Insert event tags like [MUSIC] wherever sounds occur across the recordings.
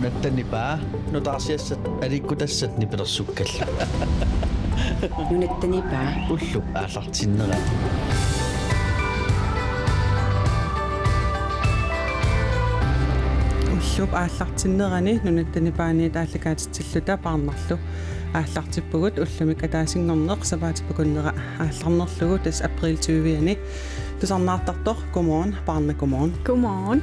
нунаттанипаа нутаарсиассат аликкутассат нипилерсуккалла [LAUGHS] нунаттанипаа уллу аалартиннера. Уллуп ааллартиннерани нунаттанипаани тааллакаатитсиллута парнарлу ааллартиппугут уллумик атаасингорнеқ сапаатиппукуннера аалларнерлугу тас април 20-ани тусарнаартартор гоморн парна гоморн гоморн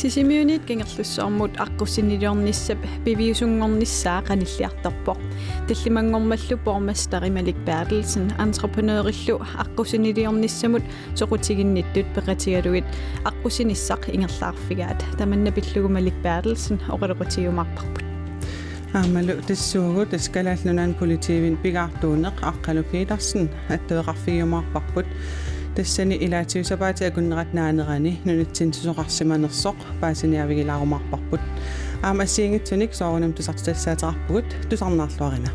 сисимиунит кингерлуссаармут аққуссинилиорниссап пивиусунгорниссаа қаниллиарторпоқ таллимангормаллу пормастарималик берлсен антрепренериллу аққуссинилиорниссамут соқутигинниттут пеқатигалугит аққуссиниссақ ингерлаарфигаат таманна пиллугумалик берлсен оқалеқутигумарпарпут аамалу тассуугу таскалааллунаан политивин пигаартуунеқ аққалу пиларсен аттуеқарфигумаарпарпут тассани илаатиусапаати акуннерат наанерани нунатсин сусоқарсиманерсоқ паасиниавигилаарумаарпарпут аама сиингитсуник соорунам тусартассаатерарпугут тусарнаарлуарина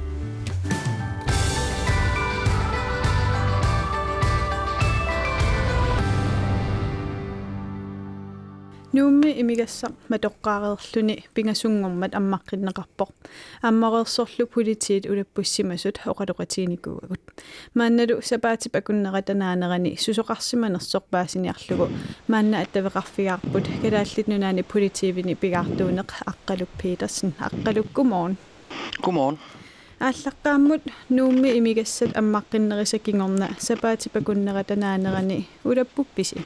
нуумми имигассақ матоққаареерлүни пингасунгормат аммаққиннеқарпоқ аммареерсорлу политиит улаппуссимасут оқалоқатииникуугагут маанналу сапаатип акуннератанаанерани сусоқарсиманерсоқ паасиниарлугу маанна аттавеқарфигаарпут калааллит нунаани политивини пигаартуунеқ аққалук питерсен аққалук гуморн гуморн ааллаққааммут нуумми имигассат аммаққиннерисакингорна сапаатип акуннератанаанерани улаппупписи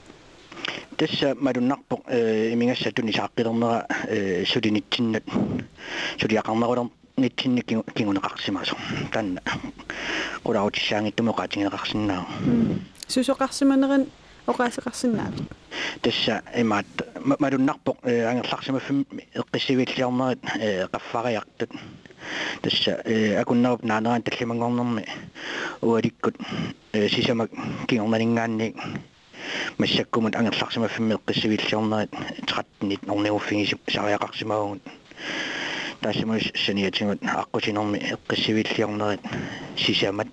тасса малуннарпоq имингасса туни сааққилернера сулинитсиннат сулиақарнерулер нитсинник кингунеқарсимасо таанна qulaarutissaaнгиттуме qaatiнгинеқарсинаа сусоқарсиманеран оқаасеқарсинаавит тасса имаат малуннарпоq ангерларсимаффим эққиссивиллиарнерит qaffariartut тасса акуннеруп наанеран таллимангорнерми уаликкут сисамак кингорнанингаанник массаккумут ангерларсимаффимми эққиссивиллиорнерит 13 норниуффиги сариақарсимаагут таасимус саниатингут аққусинерми эққиссивиллиорнерит сисамат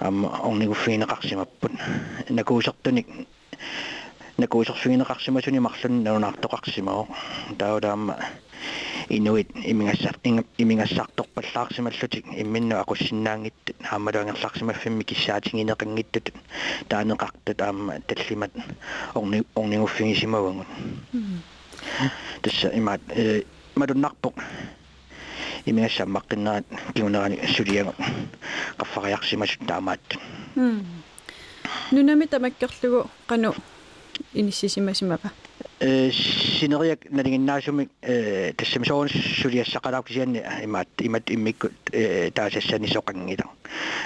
ам орнигуффигинеқарсимаппут накуусертуник накуусерфигинеқарсимасуни марлун наунаартоқарсимао тааулаама инуит имингассар имингассарторпаллаарсималлутик имминну акуссиннаангиттут хаамалуангерларсимаффимми киссаатингинеқангиттут таанеқартут аама таллимат орни орнигуффигисимавангут тасса имаат э мадуннарпоқ имингассааммаққиннерат кигунерани сулиагу qaffariarsimasut таамаат нунами тамаккерлугу qaну иниссисимасимапа э синериак налигиннаасумик э тассамисоорн сулиассақалаукисианни имаат имат иммиккут э таасассани соқангила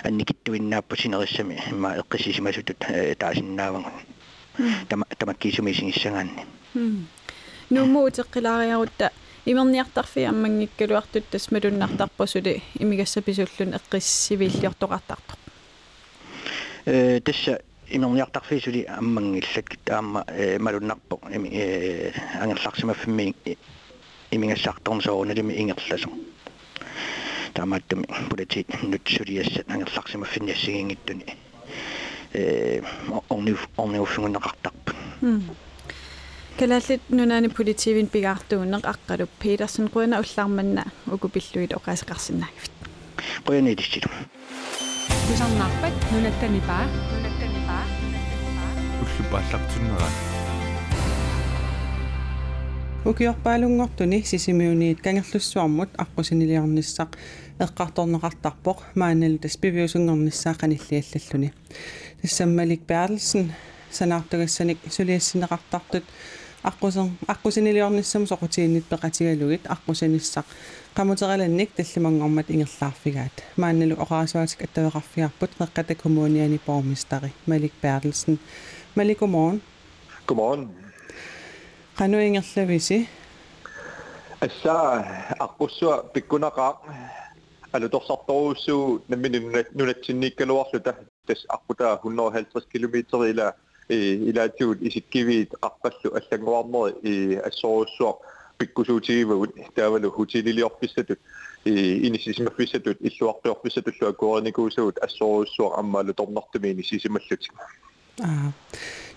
анникиттуиннааппу синериссами има эққисисимасутут таасиннаавангу тама тамаккисумисигиссагаанни нумму утеққилаариарутта имерниартарфи аммангиккалуартут тасмалуннартарпасули имигассаписуллун эққиссивиллиортоқартартоқ э тасса имерниартарфисули аммангиллак таама малуннарпо э ангерларсимаффимми имингассаарторнсоорналими ингерласо таамааттуми политик нутсулиассат ангерларсимаффинни ассигингиттуни э орнив орниуффингуннеқартарпут калааллит нунаани политивин пигаартуунеқ аққалуп петерсен руина уллаарманна укупиллуит оқаасеқарсинаагифт қуяни тиссилу тусарнаарпат нунаттанипаа уллупааллартуннера укиорпаалунгортуни сисимиуниит кангерлуссуармут аққусинилиорниссақ эққарторнеқартарпоқ маанал тас пивиусунгорниссаа қаниллиаллаллуни тассаммалик перлсен санаартугассаник сулиассинеқартартут аққусен аққусинилиорниссам соқутииннит пеқатигалугит аққусиниссақ qamутераланник таллимангормат ингерлаарфигаат маанналу оqaasuатик аттавеқарфиарпут қеққата коммуниани пормистари малик перлсен малик godmorgen godmorgen qanu ingerlavisi асса аққуссуа пиккунақаа алуторсарторуссуу наммини нунатсинниккалуарлута тас аққута 150 км ила э илаатиут исиккивиит қарпаллу аллангуарнери э ассоруссуа пиккусуутигивагут таавалу хутилилиорписсатут э инисисимаффиссатут иллуарпиорписсатуллуа куорникуусагут ассоруссуа аммаалу торнартуми инисисималлутик аа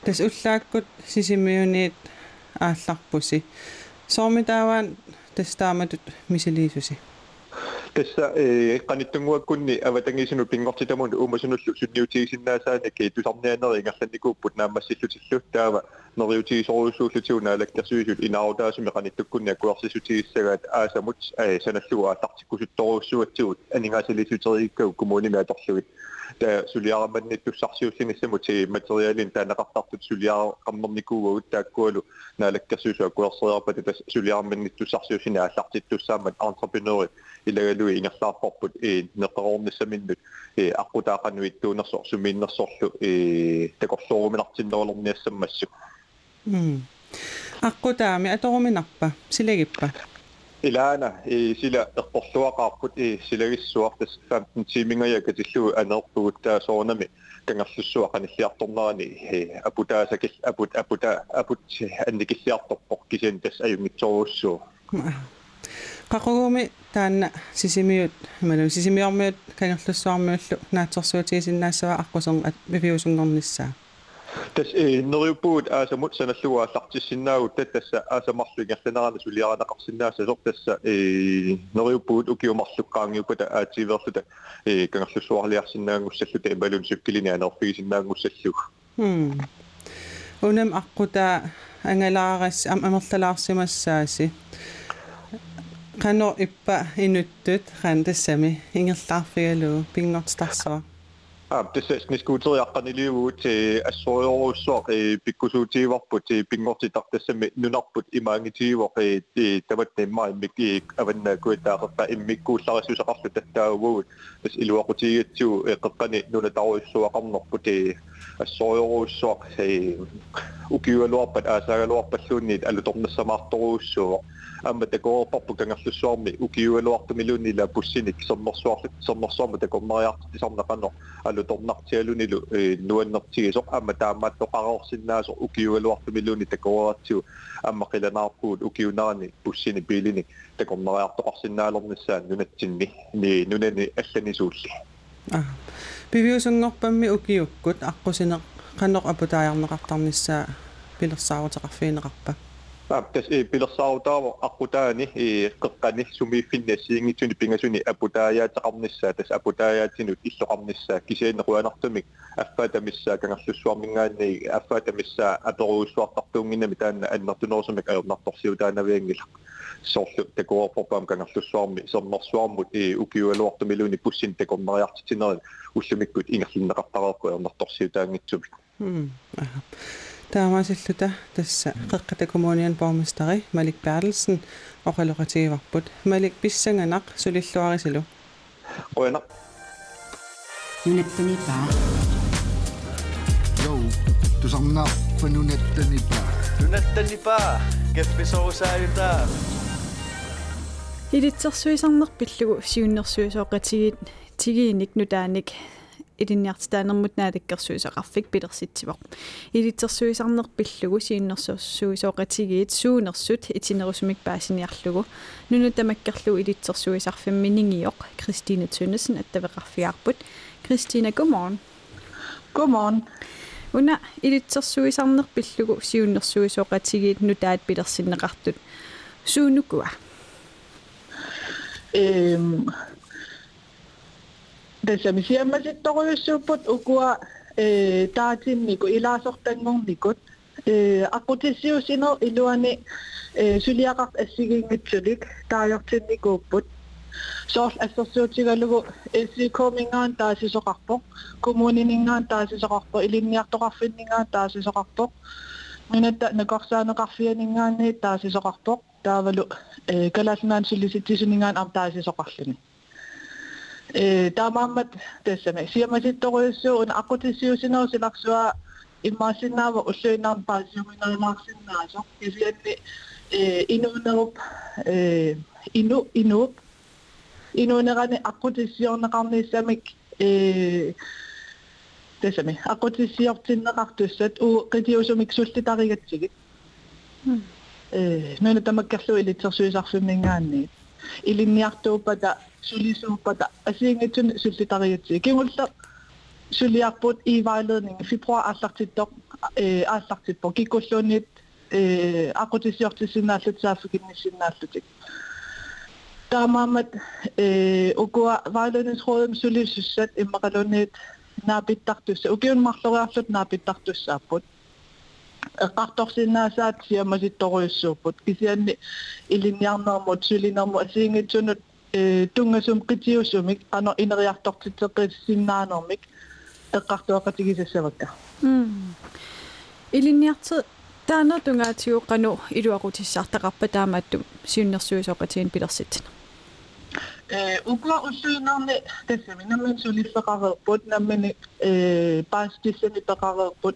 тас уллааккут сисимиуниит аалларпуси соомитааваан тастааматут мисилиисуси тасса э каниттунгуаккунни аватангисину пингортитамун уумасунуллу сунниутигисиннаасааник тусарнианери ингерланникууппут наамассиллутиллу таава нериутигисоруусууллутиуна алаккерсуисут инаарутаасуми каниттуккунни акуарсисутигиссагаат аасамут э саналлуга ааллартиккусутторуссуатсигут анигаасилисутерииккау коммуними аторлугит та сулиараманниттуссарсиуллиниссамут си материалин таанеқартартут сулиараммерникуугут тааккуалу наалаккерсуисуа куерсериарпат тас сулиараманниттуссарсиуллини ааллартиттуссаамат entrepreneur ilagaluinga saarforput e neqeroornissaminnu e aqutaaqanuittuunersorsumiinnersorlu e takorsoruminartinnerlorniassammassuk mm aqutaami atoruminarpa silagippa ilana e sila eqqorluaqaarput e silagissuartas 15 tiimingajaka tillu aneerpuguttaa soornami kangerlussuaqanilliartornerani e aputaasakil aput aputa aput annikilliartorpoq kisian tas ajungitsoruussuu qaqugumi taanna sisimiut imalun sisimiormiut kangerlussuarmiullu naatersuutigisinnaasava aqquserng miviusunngornissaa tas neriupuut aasamut sanallua sartissinnaagут tattassa aasamarluingertaneranis uliaranaqarsinnaasasor tassa neriupuut ukiumarlukkaangiukuta aativerluta kangerlussuarliarsinnaangussalluta imalun sukkilini anerfigisinnaangussallu unam aqquta angalaaras amerlalaarsimassaasi нерюпуут укиумарлуккаангиупата аативерлута э кангерлуссуарлиарсиннаангуссаллута ималун суккилини анерфигисиннаангуссаллуг хм унам аққута ангалаарас амерлалаарсимассааси qano ippa inuttut qan tassami ingerlaarfigaluu pingortarsuа а тэсэс нискуутериаққанилиугут э ассориоруссуақ э пиккусуутигиварпут э пингортитар тассами нунарпут имаангитигивоқ э тават неммаа иммики аванна куитаақарпа иммиккуулларисусақарлу таттаагуугут тас илуақутигатсуу э қеққани нунатаруиссуақарнерпут э ассориоруссуақ э укиуалуарпат аасаагалуарпаллуунниит алуторнассамаарторуussуоқ амма такоорпарпу кангерлуссуарми укиуалуартумилуунни ла пуссиник сорнерсуарлу сорнерсуарма такорнариарти сорнақано алуторнартиалунилу э нуаннертигисоқ амма таамаат тоқараорсиннаасо укиуалуартумилуунни такооратсиу амма қиланаарпуут укиунаарни пуссини пилини такорнариартоқарсинаалерниссаан нунатсинни ни нунани алланисуулли а пивиусунгорпамми укиуккут аққусинеқ qanoq aputaajarneqartarnissaa pilersaaruteqarfiineqarpa тас э пилерсаавутаава аққутаани э қеққани сумииффиннассиингитсуни пингасуни апутааяатеқарниссаа тас апутааяатинут иллоқарниссаа кисианнеруанартумик аффаатамиссаа кангерлуссуармингаанни аффаатамиссаа аперуусуартартуунгинами таанна аннертунерсумик аёрнарторсиутаанавиангила соорлу такуорпорпаам кангерлуссуарми сернерсуармут э укиуалуартумилуни пуссин такорнериартитинерин уллумиккут ингерлиннеқартареерку аёрнарторсиутаангитсумик м аха таамаасиллута тасса қеққата коммуниан бормистери Малик Берлsen оқалоқатигиварпут Малик писсанганақ сулиллуарисилу қуяна нунаттани паа Jo, tusarnaa fanunattanipa. Nunattannipaa капписорусааютаа илитсерсуисарнерпиллугу сиуннэрсуисооқатигит тигииник нутааник илинниартитаанермут наалаккерсуисақарфик пилерситсивоқ илитсерсуисарнерпиллугу сиуннэрсуисооқатигиит суунерсут итинерусумик паасиниарлугу нуну тамаккерлугу илитсерсуисарфимми нингиоқ кристина тюнесен аттавеқарфиаарпут кристина godmorgen Godmorgen. уна илитсерсуисарнерпиллугу сиуннэрсуисооқатигиит нутаат пилерсиннеқартут суунукуа Øhm, tassamisiammasittoruissuupput ukua eh, ee taatimmiku ilaasortanngornikut ee eh, aqutisiusino iluani ee eh, suliaqart assigiinngitsulik taajortinnikuupput soorl assersuutigalugu SCK-mingaan taasisoqarpoq kommuniningaan taasisoqarpoq ilinniartoqarfinningaan taasisoqarpoq minatta nakorsaanoqarfianingaanni taasisoqarpoq taavalu ee am taasi artaasisoqarluni taamammat tässä me siemasittoroissa on akkutisiusina silaksua immasinna va usuina pasiumina imaksinna so kisienni inuunerup inu inuup inuunerani akkutisiorneqarnissamik tässä me akkutisiortinneqartussat u qitiusumik sullitarigatsigit hmm. eh, nuna no, tamakkerlu ilitsersuisarfimmingaanniit илитсерсуисарфиммингаанни илинниартууппата сулисууппата асиингитсуни суллитаригатсиг кигулла сулиарпут ивайледнинг фибруар ааллартиттоқ э ааллартиппо киккуллуунит э ақутиссиортиссинааллут сааффигинниссинааллутик таамаамат э укуа вайледнисродем сулисуссат иммақалуунит наапиттартусса укиун марлориарлут наапиттартуссааппут эққарторсинаасаат сиамаситторуйуссууппут кисианни илинниарнермут сулинерму асиингитсунут э тунгасум қитиусумик ано инериартортитеққиссиннаанермик эққартуақатигисассавакка м илинниарте таана тунгаатиуққану илуақутиссаартақарпа таамаатту сиуннэрсуисоқатигин пилерситсина э укуа уссуинаарни тассами наммин сулиффеқарерпут наммини э паастиссани пеқарерпут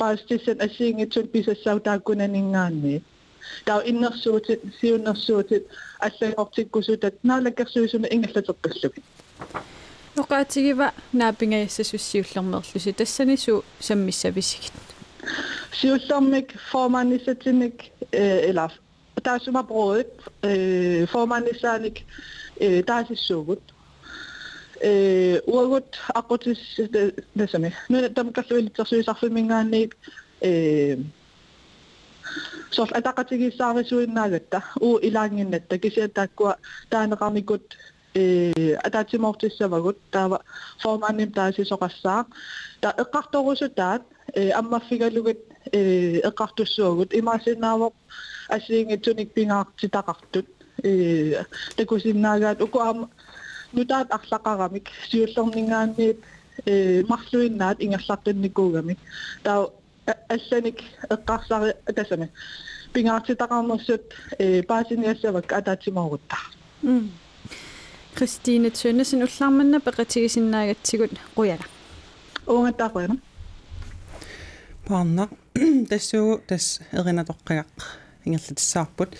päästisen asingi tulpisa sautakunnan ingaanni. Tau innersuutit, siunnersuutit, aslan optikkusuut, että naalakkersuusumme ingellatorpilluvit. Nuqaatigiva naapingajassasussiullermerlusi tassani su sammissavisigit. Siullermik formannisatinik eller taasuma broet formannisanik taasissuugut. э уагут акутис десами нэ тамкаллуилитсерсуисарфимингаанниит э сорл атақатигиссаарисуиннаагатта уу илаангиннатта кисиаттааккуа таанеқарникут э атаатимортиссавагут таава формаанним таасисоқассаа та эққарторусутаат э аммаффигалугит э эққартуссуугут имаасиннаавоқ асиингитсуник пингаартитақартут э такусиннаагаат укуама нутаат арлақарамик сиуллернингаанниит э марлуиннаат ингерлартинникуугамик таа алланик эққарсари тасами пингаартитақарнерсут э паасиниассавак атаатимоорутта м Кристине Тønnesen уллаарманна пеқатигисиннаагатсигут қуяла унгаттаақуяна паарна тассуу тас эринатоққагақ ингерлатиссаарпут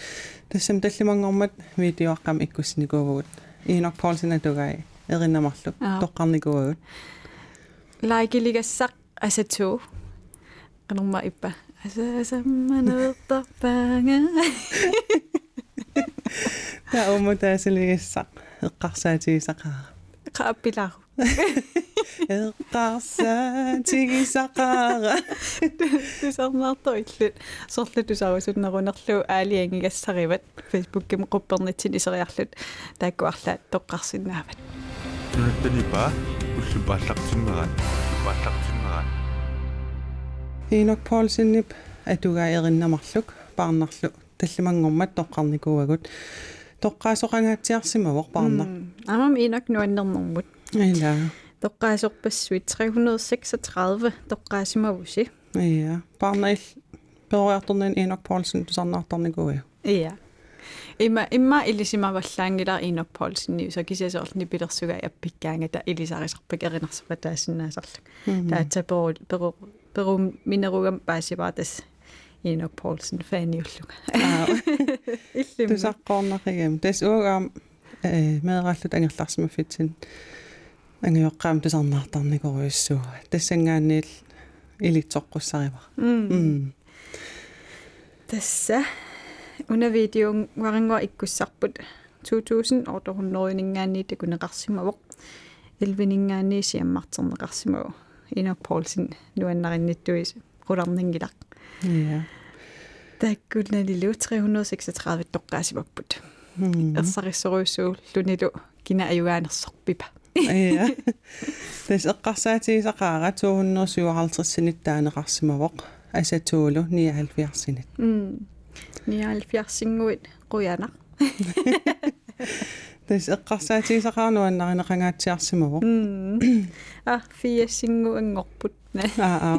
тассам таллимангормат видеоаққам иккуссникуувгут Enoch Paulsen атугай эриннамарлу тоққарникуувгут лайкилигассақ асатуу qanumma ippa асаасамманеэртарпаага та омо таасалигассақ эққарсаатигисақаа qaappilaru эққарсаатигисақаара тусарнаартор иллут сорлу тусарусуннерунерлу аалиангигассариват фейсбукким қуппернитсин исериарлут тааккуарлаат тоққарсинаават нунаттанипа уллупааллартиммерат пааллартиммерат Enoch Paulsenip атугаа эриннамарлук паарнарлу таллимангормат тоққарникууагут тоққаасоқангаатсиарсимавоқ паарна амам инок нуаннернэрмут ила тоққаасорпассуит 336 тоққаасимавуси ия паарна ил перориарторнин Enoch Paulsen тусарнаартарникууя ия имма имма илисимаваллаангилар инок полсинни så кисиасоорлни пилерсуга аппиккаангата илисарисарпак эринарсапа таассиннаасарлу таатса перу перу перу минеругам паасиваатас инок полсен фаниуллуга иллим тусаққорнақигам тас уугаам э меэраллут ангерларсимаффитсин ангиоққаам тусарнаартарникоруйуссуу тассангаанниил илитсоққуссарива м тасса уна видеон варингуа иккуссарпут 2000 ордоруннеринингаанни такунеқарсимавоқ элвинингаанни сиаммартернеқарсимаву инок полсин нуаннаринниттуис руларнингилақ ja таккулналилу 336 тоққаасимаппут ерсариссоруйссуу лунилу кина аюгаанерсорпипа ja тас эққарсаатигисақаара 257 таанеқарсимавоқ асатуулу 79 синит м 79-ингуит quyanaq тас эққарсаатигисақарнуаннаринеқангаатсиарсимаву а фиассингу ангорпут аа аа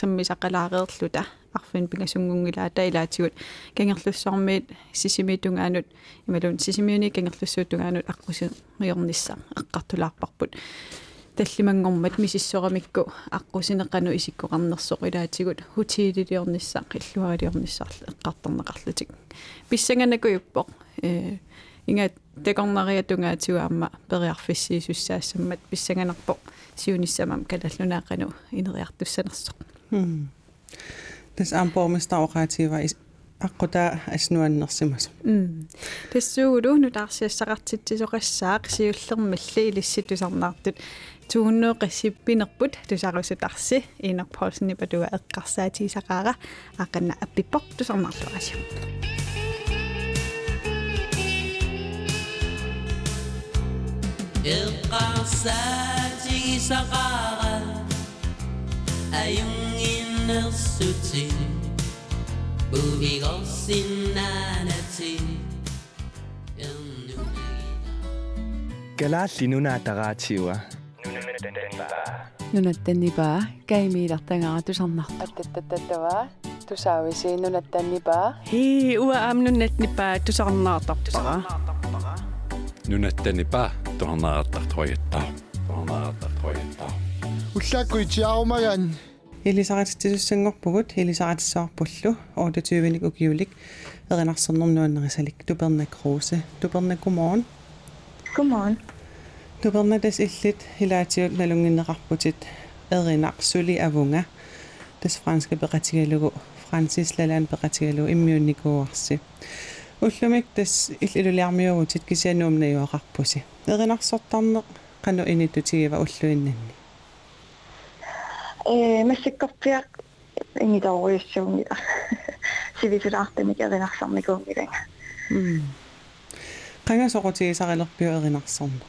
саммисақалаареерлута арфин пингасунгунгилаа таилаатигут кангерлуссармиит сисимитунгаанут ималун сисимиуни кангерлуссуутунгаанут аққуси риорнissaа эққартулаарпарпут таллимангормат мисиссорамикку аққусинеқану исиккоқарнерсоқ илаатигут. Хутиилилиорнissaа қиллуарилиорнissaarл эққарторнеқарлутик писсанганакуйуппоқ э инга текорнариатунгаатигуаама периарфиссиисуссаассаммат писсанганарпоқ сиуниссамам калаллунаақану инериартуссанерсоқ тас аам пормистаоқаатива аққута аснуаннерсимасу м тассуугулу нутаарсиассақартитсисоқассаақ сиуллермалли илисситусарнаартут туунноо қиссиппинерпут тусарусутарси инок полсни падуа эққарсаатигисақаара ақанна Cornell City Moving on Sinanity Galaalli nuna tagaatiwa. Nuna tenniba. Kaimiilartangaa tusarnartattattatavaa. Tusaawisi nuna tenniba. Hii ua am nunnatnipa tusarnaartartara. Nuna tenniba tuharnaartartoyittaa. Tuharnaartartoyittaa. Ullakku itiaarumagan. илисарититсуссангорпугут илисаритсаарпуллу 28-ник укиулик эринарсернэрнуаннерисалик тупернак круuse тупернак гуморн Godmorgen. тупернатас иллит хилаатиут налунгиннеқарпутит эринақ сули авунга тас франска пеқатигалугу франсис лалаан пеқатигалугу иммиунникууарси уллумик тас иллилулиармиугутит кисиануумнаюақарпуси эринарсортарнеқ қану инитутигива уллуиннанни Э массиккорпиақ ингитауриуссууми сивисулаартамик эринарсарникуунгилага. qangasoqutigisaqalerpio erinarsorna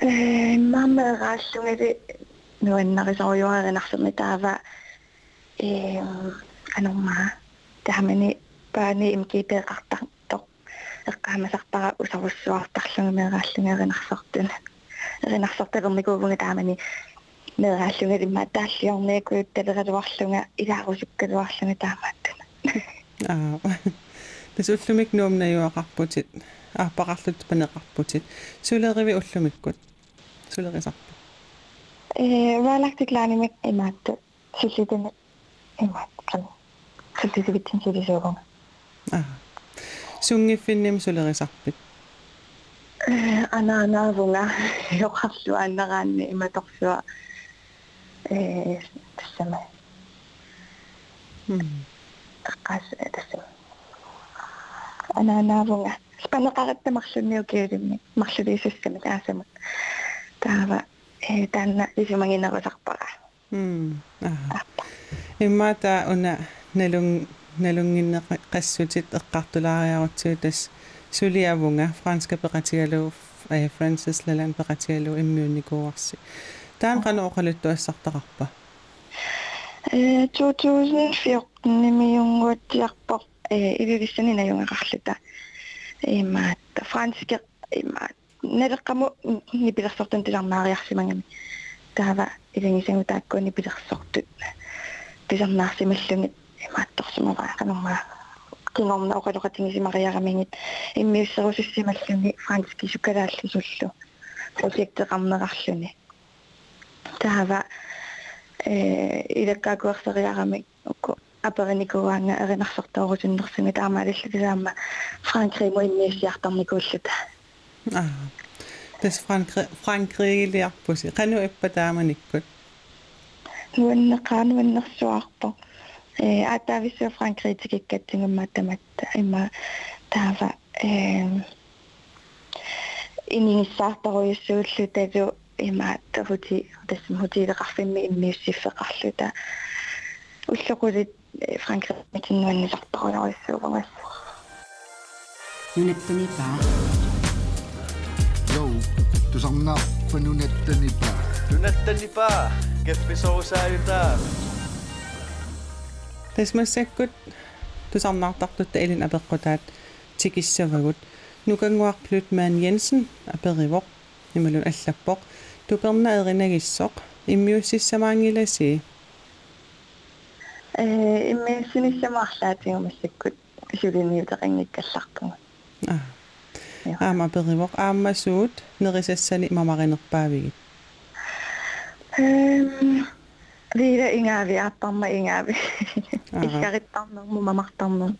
Э маммерааллунгали нуаннарисориуаринарсерни таава э анормаа таамани паани имкипеэқартартоқ эққаамасартара усаруссуартарлуги мерааллунгеринарсортун эринарсорталерникуувнга таамани мерааллунгали имма тааллиорнеекуут талералуарлунга илаарусуккалуарлунга таамааттуна аа. Тасуллумик нуумнаюақарпутит ааппақарлут панеқарпутит сулериви уллумиккут. Сулерисарпу э валактиклаанимик имаатту. Силлитуна имаат кан силлитивитсин силисуугунга аа. Сунгиффинним сулерисарпит э ананаавунга йоқарлуааннераанни иматорсуа э тассама эққас тассама ананаавунга спанеқараттамарлунниукиулимми марлулиисуссами таасамак таава э таанна исумагинерусарпара м аа иммата уна налун налунгиннеқассутит эққартулаариарутсуу тас сулиавунга франска пеқатигалу э франсис лалан пеқатигалу иммиунникууарси таан қанооқалутту ассартақарпа э 2014 nimiyunguatiarpoq э ививиссани наюнгақарлута имаат францке имаат. Налеққаму нипилерсортун тиларнаариарсимангами таава илингисангу тааккуни пилерсортут пилернаарсималлугит имаатторсумава канормаа кингорна оқалоқатингисимариарамингит иммиуссерусуссималлуни францки сукалааллисуллу проектеқарнерарлуни таава э илаккаакуарсериарамик укку аперникуаанга эринарсортоорусуннерсуми таамаалиллисаама франкри муиннииссиартарникууллута аа. Тас франкри франкригилиарпуси қану иппа тааманиккут нуаннеқаануаннэрсуарпо э атависо франкритикиккатсингаммаатаматта има таава э инингиссаарторуйуссууллу талу имаатта хути тассам хутилеқарфимми иммиуссиффеқарлута уллоқулит франкритикиннуаннисарторуйаруйссуувагас нунаттанипаа Йоу тусарнааппа нунаттанипаа нунаттанипаа кепписоусааютаа тасмассаккут тусарнаартартутта илин апеққутаат тикиссавагут нукангуарплут маан Jensen аперивоқ ималун аллаппоқ تقمنا أغنى إمي وسيسمان يلسي إمي سنسمع حلاتي ومسكت شبيني وتغني كالشقتون آه أما بغيوق أما سود نغيس السنة ما مغينق بابي Viira ingaavi, attamma ingaavi. Ikkarittamnum, mumamahtamnum.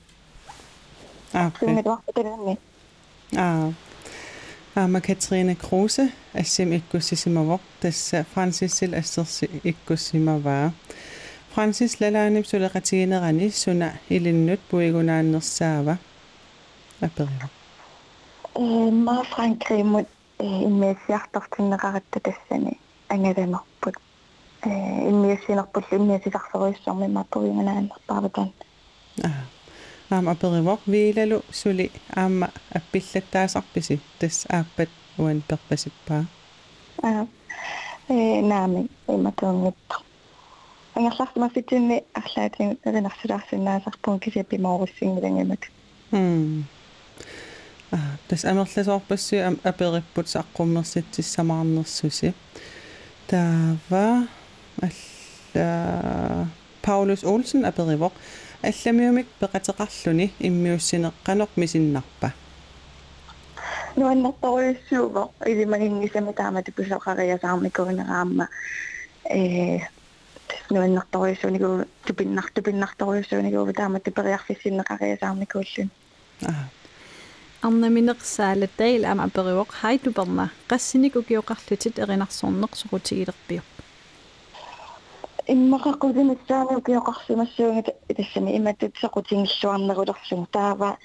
Aa. Sinne tuohti tänne. Aa. Ama Katrine Kruse, Asim Ikkusisimavok, tässä Francisil Astersi Ikkusimavaa. Francis Lalanip Sulakatine Rani, Suna Ilinnut, Buiguna Andersava. Aperira. Maa Frankrig mod immeesiartortinneraqatta tassani angalamarput. Immeesinerpullu immeesilarseruissormi maatuiunganaanerpaavataan. Aha. Аама аперивоқ виилалу сули аама аппиллаттаасарписи тас ааппат уан перпасиппаа аа э наами иматунгитта ангерлартма фитинни арлаатин эринарсулаарсинаасарпун кисиппи мооруссингилангамат м аа тас амерласоорпассуи апериппут саққуммерситсисsamаарнерсуси таава алла Paulus Olsen аперивоқ алламиумик пеқатеқарлүни иммиуссинеққанеқ мисиннарпа нуаннэрторуйуссууго илимагингисами таамати пусоқариасаармикуинераама э нуаннэрторуйуссуунику тупиннар тупиннарторуйуссууникуу таамати периарфиссиннеқариасаармикууллун аа арнаминерсаалаттаил ама апериуоқ хайтуперна qassinik ukiоqarlutit erinarsorneqsuqutigilerpiuq иммақақутимиссаани укиоқарсимассуугата тассами иматтут сеқутингиллуарнерулерсуг таава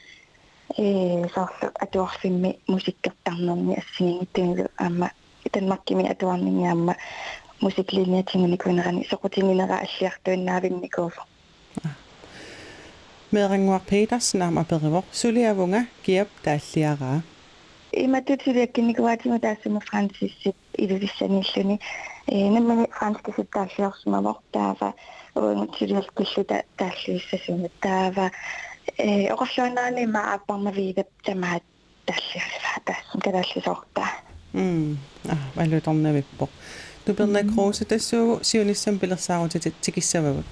э соорлу атуарфимми мусиккертарнерни ассигингиттугилу аама танмаккими атуарнингиамма мусиклиниатингуникунерани сеқутингинера аллиартуиннаавинникууф Мерангуар Петерsen ама перивоқ сулиавунга киап тааллиараа иматтут сулиаккинникуатима таассама франсиссип илулиссаниллуни э наммани франскисип тааллиорсумавор таава уангутсулиалкуллута тааллуиссасуна таава э оқорлуанаани ма аппарнавигап тамаат тааллиарифа таассан калааллисоорта м а валуторнавиппо туперна кроусе тассуугу сиониссам пилерсаарутит тикиссавагут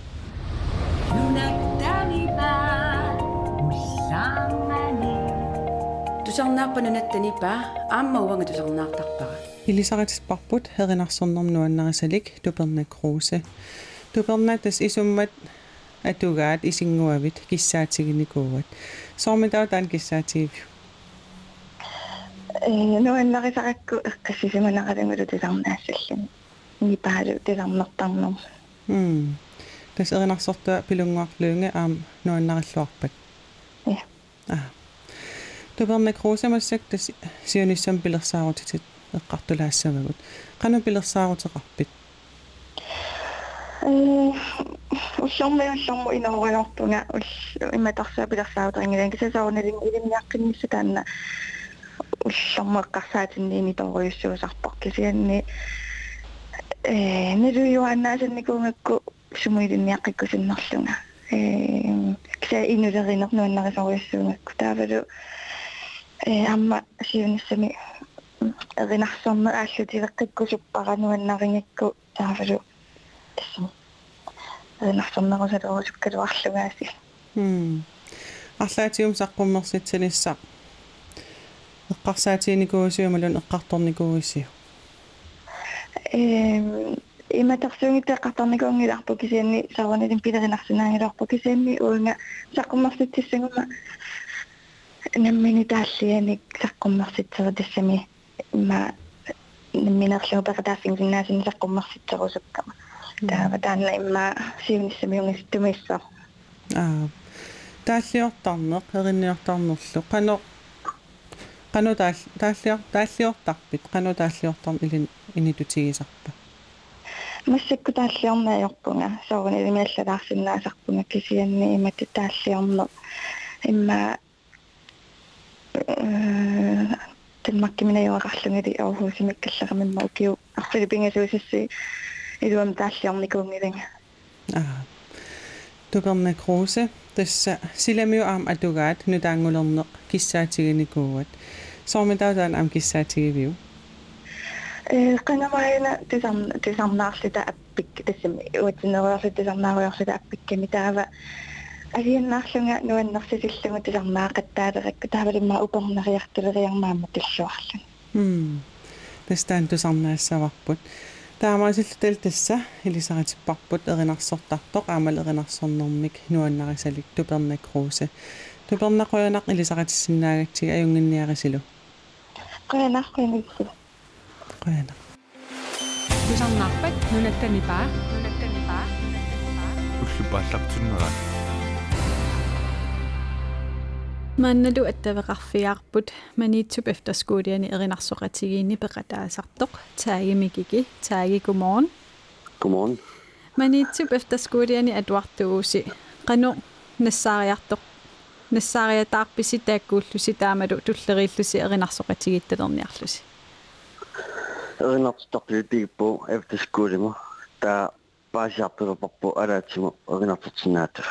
тусарнааппанунаттанипаа аама уанга тусарнаартарпара илисаритиспарпут херинарсорнерм нуаннарисалик туперна кроусе туперна тас исуммат атугаат исингуавит киссаатигиникууат соормитаа таан киссаатигив э нуаннарисаракку эққассисиманақалангулу тисарнаассаллани нипаалу тисарнертарнер м тас эринарсорта пилунгуарлуунга аам нуаннариллуарпат я а туперна кроусамассак тас сиониссам пилерсаарутитит эққартулаассавагут қану пилерсаарутеқарпит э уллорми уллорму инаугалортунга ул иматарсаа пилерсаарутерингилан кисасаорналин илимиаққиннисса таанна уллорма эққарсаатинниини торуйуссуусарпар кисианни э нэлуйуаннаасанникуунгакку сумуилинниаққиккусиннерлунга э киса инулеринернуаннарисоруйуссуунгакку таавалу э амма сиуниссами эринарсорне ааллутивеққиккусуппарануаннарингакку таавалу тассам эринарсорнерусалуусуккалуарлугааси м арлаатиум саққуммерситсанisса эққарсаатиникуусиумалун эққарторникууиссиу эм иматерсуунгитэ эққарторникуунгиларпу кисианни саванилин пилеринарсинаангиларпу кисианни уунга саққуммерситсиссагума наммини тааллианик саққуммерситсера тассами ма намминерлуу пекатааффингиннаасини саққуммерситсерусуккама таава таанна имма сиуниссамиунгис тумиссаа аа тааллиортарнеқ эринниортарнерлу қано қано таал тааллиор тааллиортарпит қано тааллиортарн илин инитутигисарпа массакку тааллиорнаajorpunga соорни имиаллалаарсиннаасарпунга кисианни имати тааллиорне имма тэммаккиминаюақарлунгили аурхуусимиккаллерамимма укиу арфилипингасуусисси илуам тааллиорникуунгилинга аа туперне крусе тасса силамиу аам атугаат нутаангулернеқ киссаатигиникууат соормитаутаан аам киссаатигивиу э канамаина тисам тисамнаарлита аппик тассами уатинериорлит тисамнаариорлита аппикками таава алианнаарлунга нуаннерсисиллугу тисарнаақаттаалеракку таавалимма упернериартулериармаама тиллуарлун м тастаан тусарнаассаварпут таамаасиллутал тасса илисаратиппарпут эринарсортартоқ аамал эринарсорнэрмик нуаннарисалик тупернак круусе тупернақоянақ илисаратиссиннаагатсига аюнгинниарисилу qoyanaqquinissulu qoyana тусарнаарпат нунаттанипаа нунаттанипаа уллупааллартуннераа манналу аттавеқарфиаарпут маниитсуп эфтерскуулиани эринарсоқатигиинни пеқатаасартоқ таагимикики тааги гуморн Godmorgen. маниитсуп эфтерскуулиани атуартууси қану нассаариартоқ нассаариатаарписи тааккууллуси таамалу туллериллуси эринарсоқатигитталерниарлуси Erinnertuttarpilipigippu efterskuulimo taa paasiarpilupappu alaatsimu erinartutsinnaatu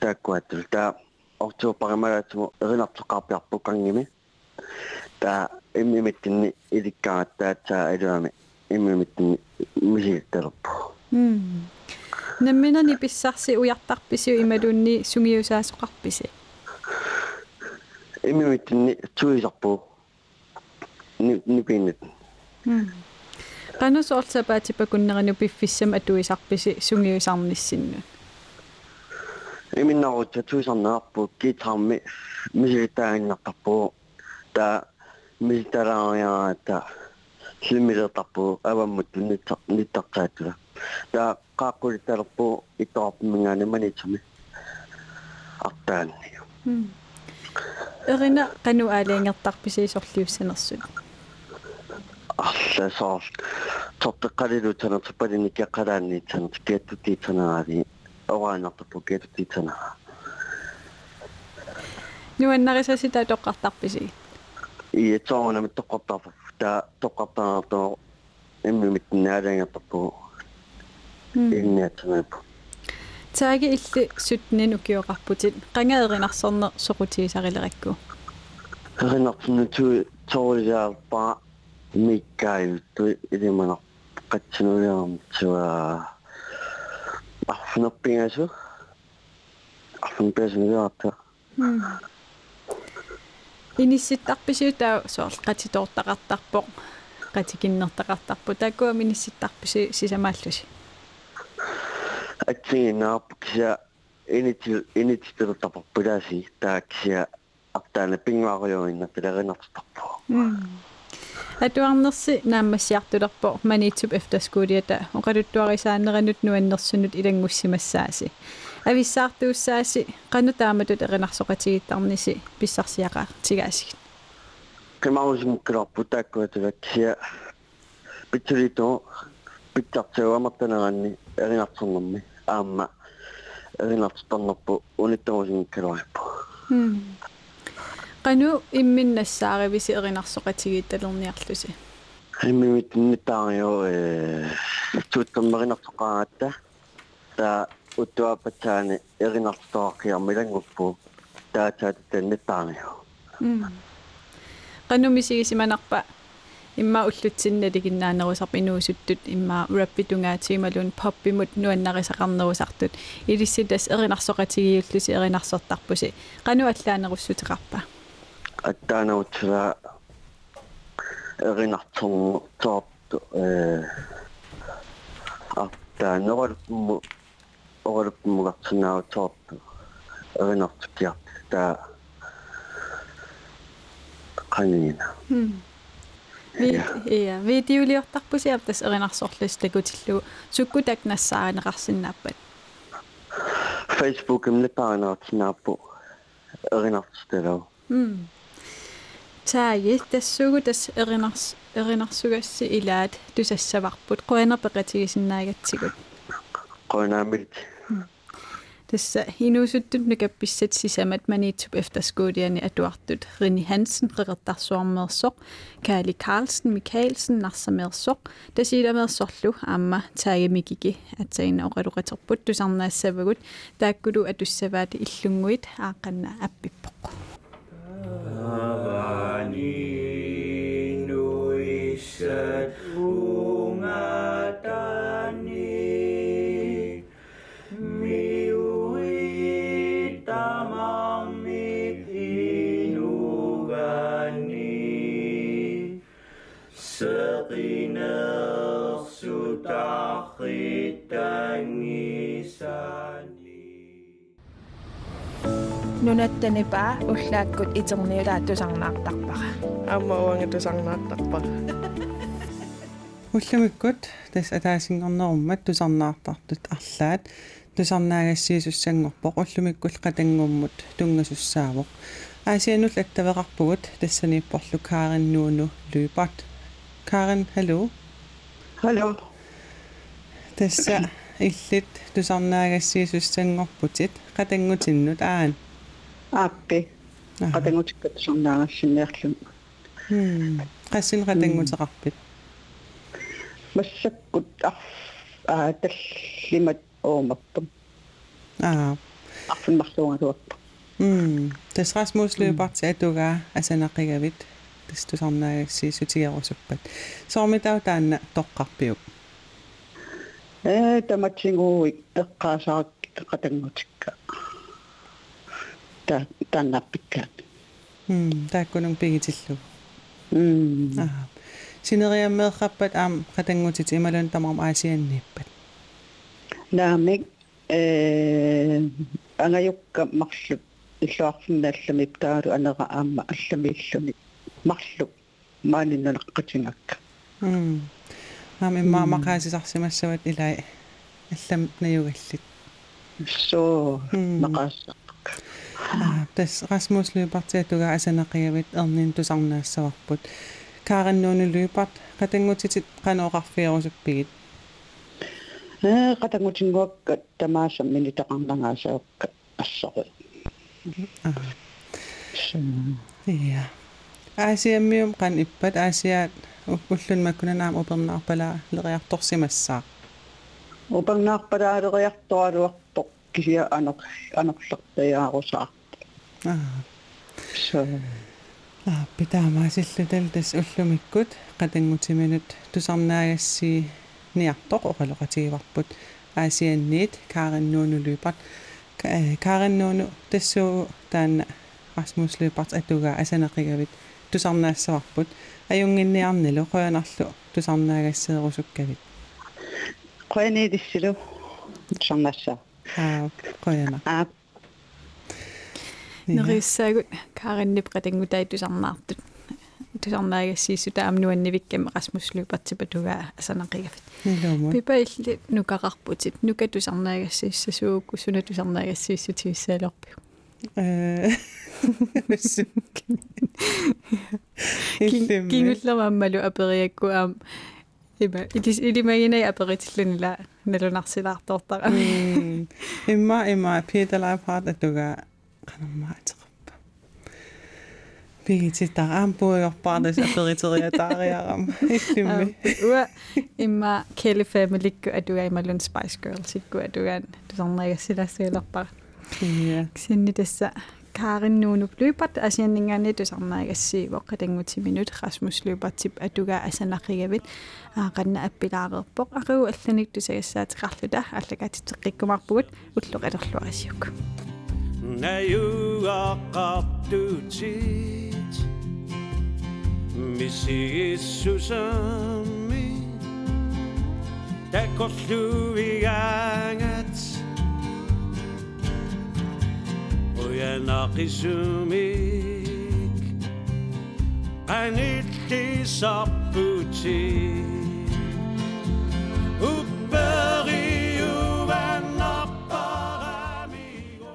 taakkuattul taa ortuupparimalaatimu erinartuqarpiarpu kangimi taa immimittinni ilikkaangat taatsaa iluami immimittinni misigittaluppu м намминани писсарси уяртарписиу ималунни сунгиусаасоқарписи immimittinni tuisarpu ni nipinnet м qanusoorsapaatipakуннерину пиффиссам атуисарписи сунгиусарниссинну иминнарутта туисарнаарпу китарми мисигитаагиннартарпу таа миситалаариаата симилертарпу аваммут ниттар ниттартаатула таа qaaqqulitalерпу иттоарпимингаани манитсами артаанни. М эрина qanu аалиангертарписи сорлиуссанерсут арласоор тортеққалилу танертиппалини кеққалаанни танерт киаттутиитсанаари ораанартарпу киаттутиитсанаа нуаннарисасита тоққартарписи иетсоонами тоққартарпу таа тоққартаартоо иммимиттинаалаангертарпу инниатсанапу тааги илли сутнин укиоқарпутит қангаеринарсорне соқутигисарилеракку эринартну ту тоолиаарпаа миккааюту илимана қатсинуяармтуа афноппингасу афнпэснигаарта инисситтарписиутаа соор қатитоортақартарпоқ қатикиннертақартарпу тааккуа минисситтарписи сисамааллуси атсигинаарп кися инитил инитилтапарпулааси тааксия артаана пингаариуинна пилеринартарпу атуарнерси нааммассиартулерпо маниитсуп эфтерскуулиата оқалуттуарисаанеранут нуаннерсунут илангуссимассааси ависсаартууссааси қану тааматут эринарсоқатигиттарниси писсарсиақа тигаасигит. Кемаусимккаларпу тааккуатулаккия питсулито питсартуамартанаранни эринартернэрми аама эринартэрнерпу униттамусимккалуарпу qanu imminnassaaривиси эринарсоқатигитталерниарлуси иммимит нитаарио э туттаммеринартоқаатта та уттуапатсаани эринартоақиармилангуппу таатаат нитаарио qanu misigisimanarpa имма уллутсиннали гиннаанерусарп инуусуттут. Имма раппитунгаатигималун поппимут нуаннарисақарнерусартут. Илисситас эринарсоқатигиуллуси эринарсортарпуси qanu аллаанеруссутеқарпа аттаанаутсула эринарторну тоорт э аттаа норалпму оралпмугартинаа тоорт эринартукиарт таа канина Ja, видеолиортарпуси аптас эринарсорлус такутиллу суккутак нассаанеқарсиннааппат Facebook имлипаанаартинааппу эринартсталау м тааги тассугу тас эринарс эринарсугасси илаат тусассаварпут қуанерпеқатигисиннаагатсигут qoinaamit тасса инуусуттут нукапписсат сисамат маниитсуп эфтерскуулиани атуартут Рини Хансен қеқертарсуармеерсоқ Кали Карлсен Микаэлсен нарсамеерсоқ тасиламеерсорлу аама таагамикики атсаина оқалуқатерпут тусарнаассавагут тааккулу атуссаваати иллунгуит ааққанна аппиппоқ Abanindu isat ungatai нунаттанипаа уллааккут итерниулаа тусарнаартарпара. Аама уанга тусарнаартарпара. [LAUGHS] Уллумиккут тас атаасингорнеруммат тусарнаартартут арлаат. Тусарнаагассиисуссангорпоқ уллумиккул qatangууммут тунгасуссаавоқ аасианул аттавеқарпугут тассанииппорлу каариннууну луипат. Карин халlo халlo тасса [COUGHS] иллит тусарнаагассиисуссангорпутит qatangutinnut аан ааппи. Тусарнаагассинниарлун хм. Qasin qatangutеқарпит массаккут ар аа таллимат оомаппам аа. Арфун марлуунгалуаппа м тас расмус løbart атуга асанақигавит тастусарнаагассиисутигерусуппат соормитау таанна тоққарпиук э таматсигууи эққаасаарак qatangutикка та таннаппиккаат м тааккунун пигитиллу м аа синериаммеэққаппат аам qatangutит ималун тамарм аасианниппат наамик э ангаюкка марлут иллуарфиннаалламип таалу анера аама алламииллуни марлу мааниннанеққатингакка м аами ма мақаасисарсимассават илай аллам наюгаллит so maqaassa тас расмус луипартиатуга асанақиавит эрнин тусарнаассаварпут каариннууну луипарт qatangutitит qanooqarfiarusupпигит э qatangutinnguakka tamaasam minitaqarnangaasauqqa ассаруи ja аасиаммиум qan иппат аасиаат уллун маккунанаам упернаарпала лериарторсимассаа упангнаарпалаалериарторалуарто кисиа анер анерлертаяарусаа аа. So аа питаамаасиллутал тас уллумиккут qatangutiminut тусарнаагассии ниартоқ оқалоқатигиварпут аасианниит каариннууну луипарт каариннууну тассуу таана Rasmus Løbart атуга асанеқигавит тусарнаассаварпут аюнгинниарнилу қоянарлу тусарнаагассеерусуккавит qoyaniidissulu sarnassa аа qoyana аа. Нерissaagut каариннип qatangутай тусарнаартут тусарнаагассииссу таамнуаннивиккама Rasmus Løbart тугаа асанеқигавит пипа илли нукақарпутит нука тусарнаагассииссасуугу суна тусарнаагассииссутигиссаалерпиу э. Кингуллермааммалу апериакку аам Ima, ilima yine aperitillin ila nalunarsilaartortara. Mm. Imma imma piitalaapart atuga qanammaatiqappa. Piititaraam puiorpartas aperiteriataariaram. Illimmi. Ua imma Kelly Familyku atuga imalun Spice Girls ikku atugaan tusarnaigassilaassuilerpara. Sinni tassa тасса каариннуунуп луипат асианнингаани тусарнаагассиивоқ qatangutiminut Rasmus Løbertip атуга асанақигавит аақанна аппилаарерпоқ ариу алланик тусагассаатеқарлута аллагаатитеққиккумарпугут רישומik Panilti saputi Upperi uvenna paramigo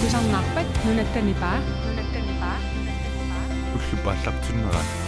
Kusan nappat nunnettani paa nunnettani paa nunnettani paa Ullu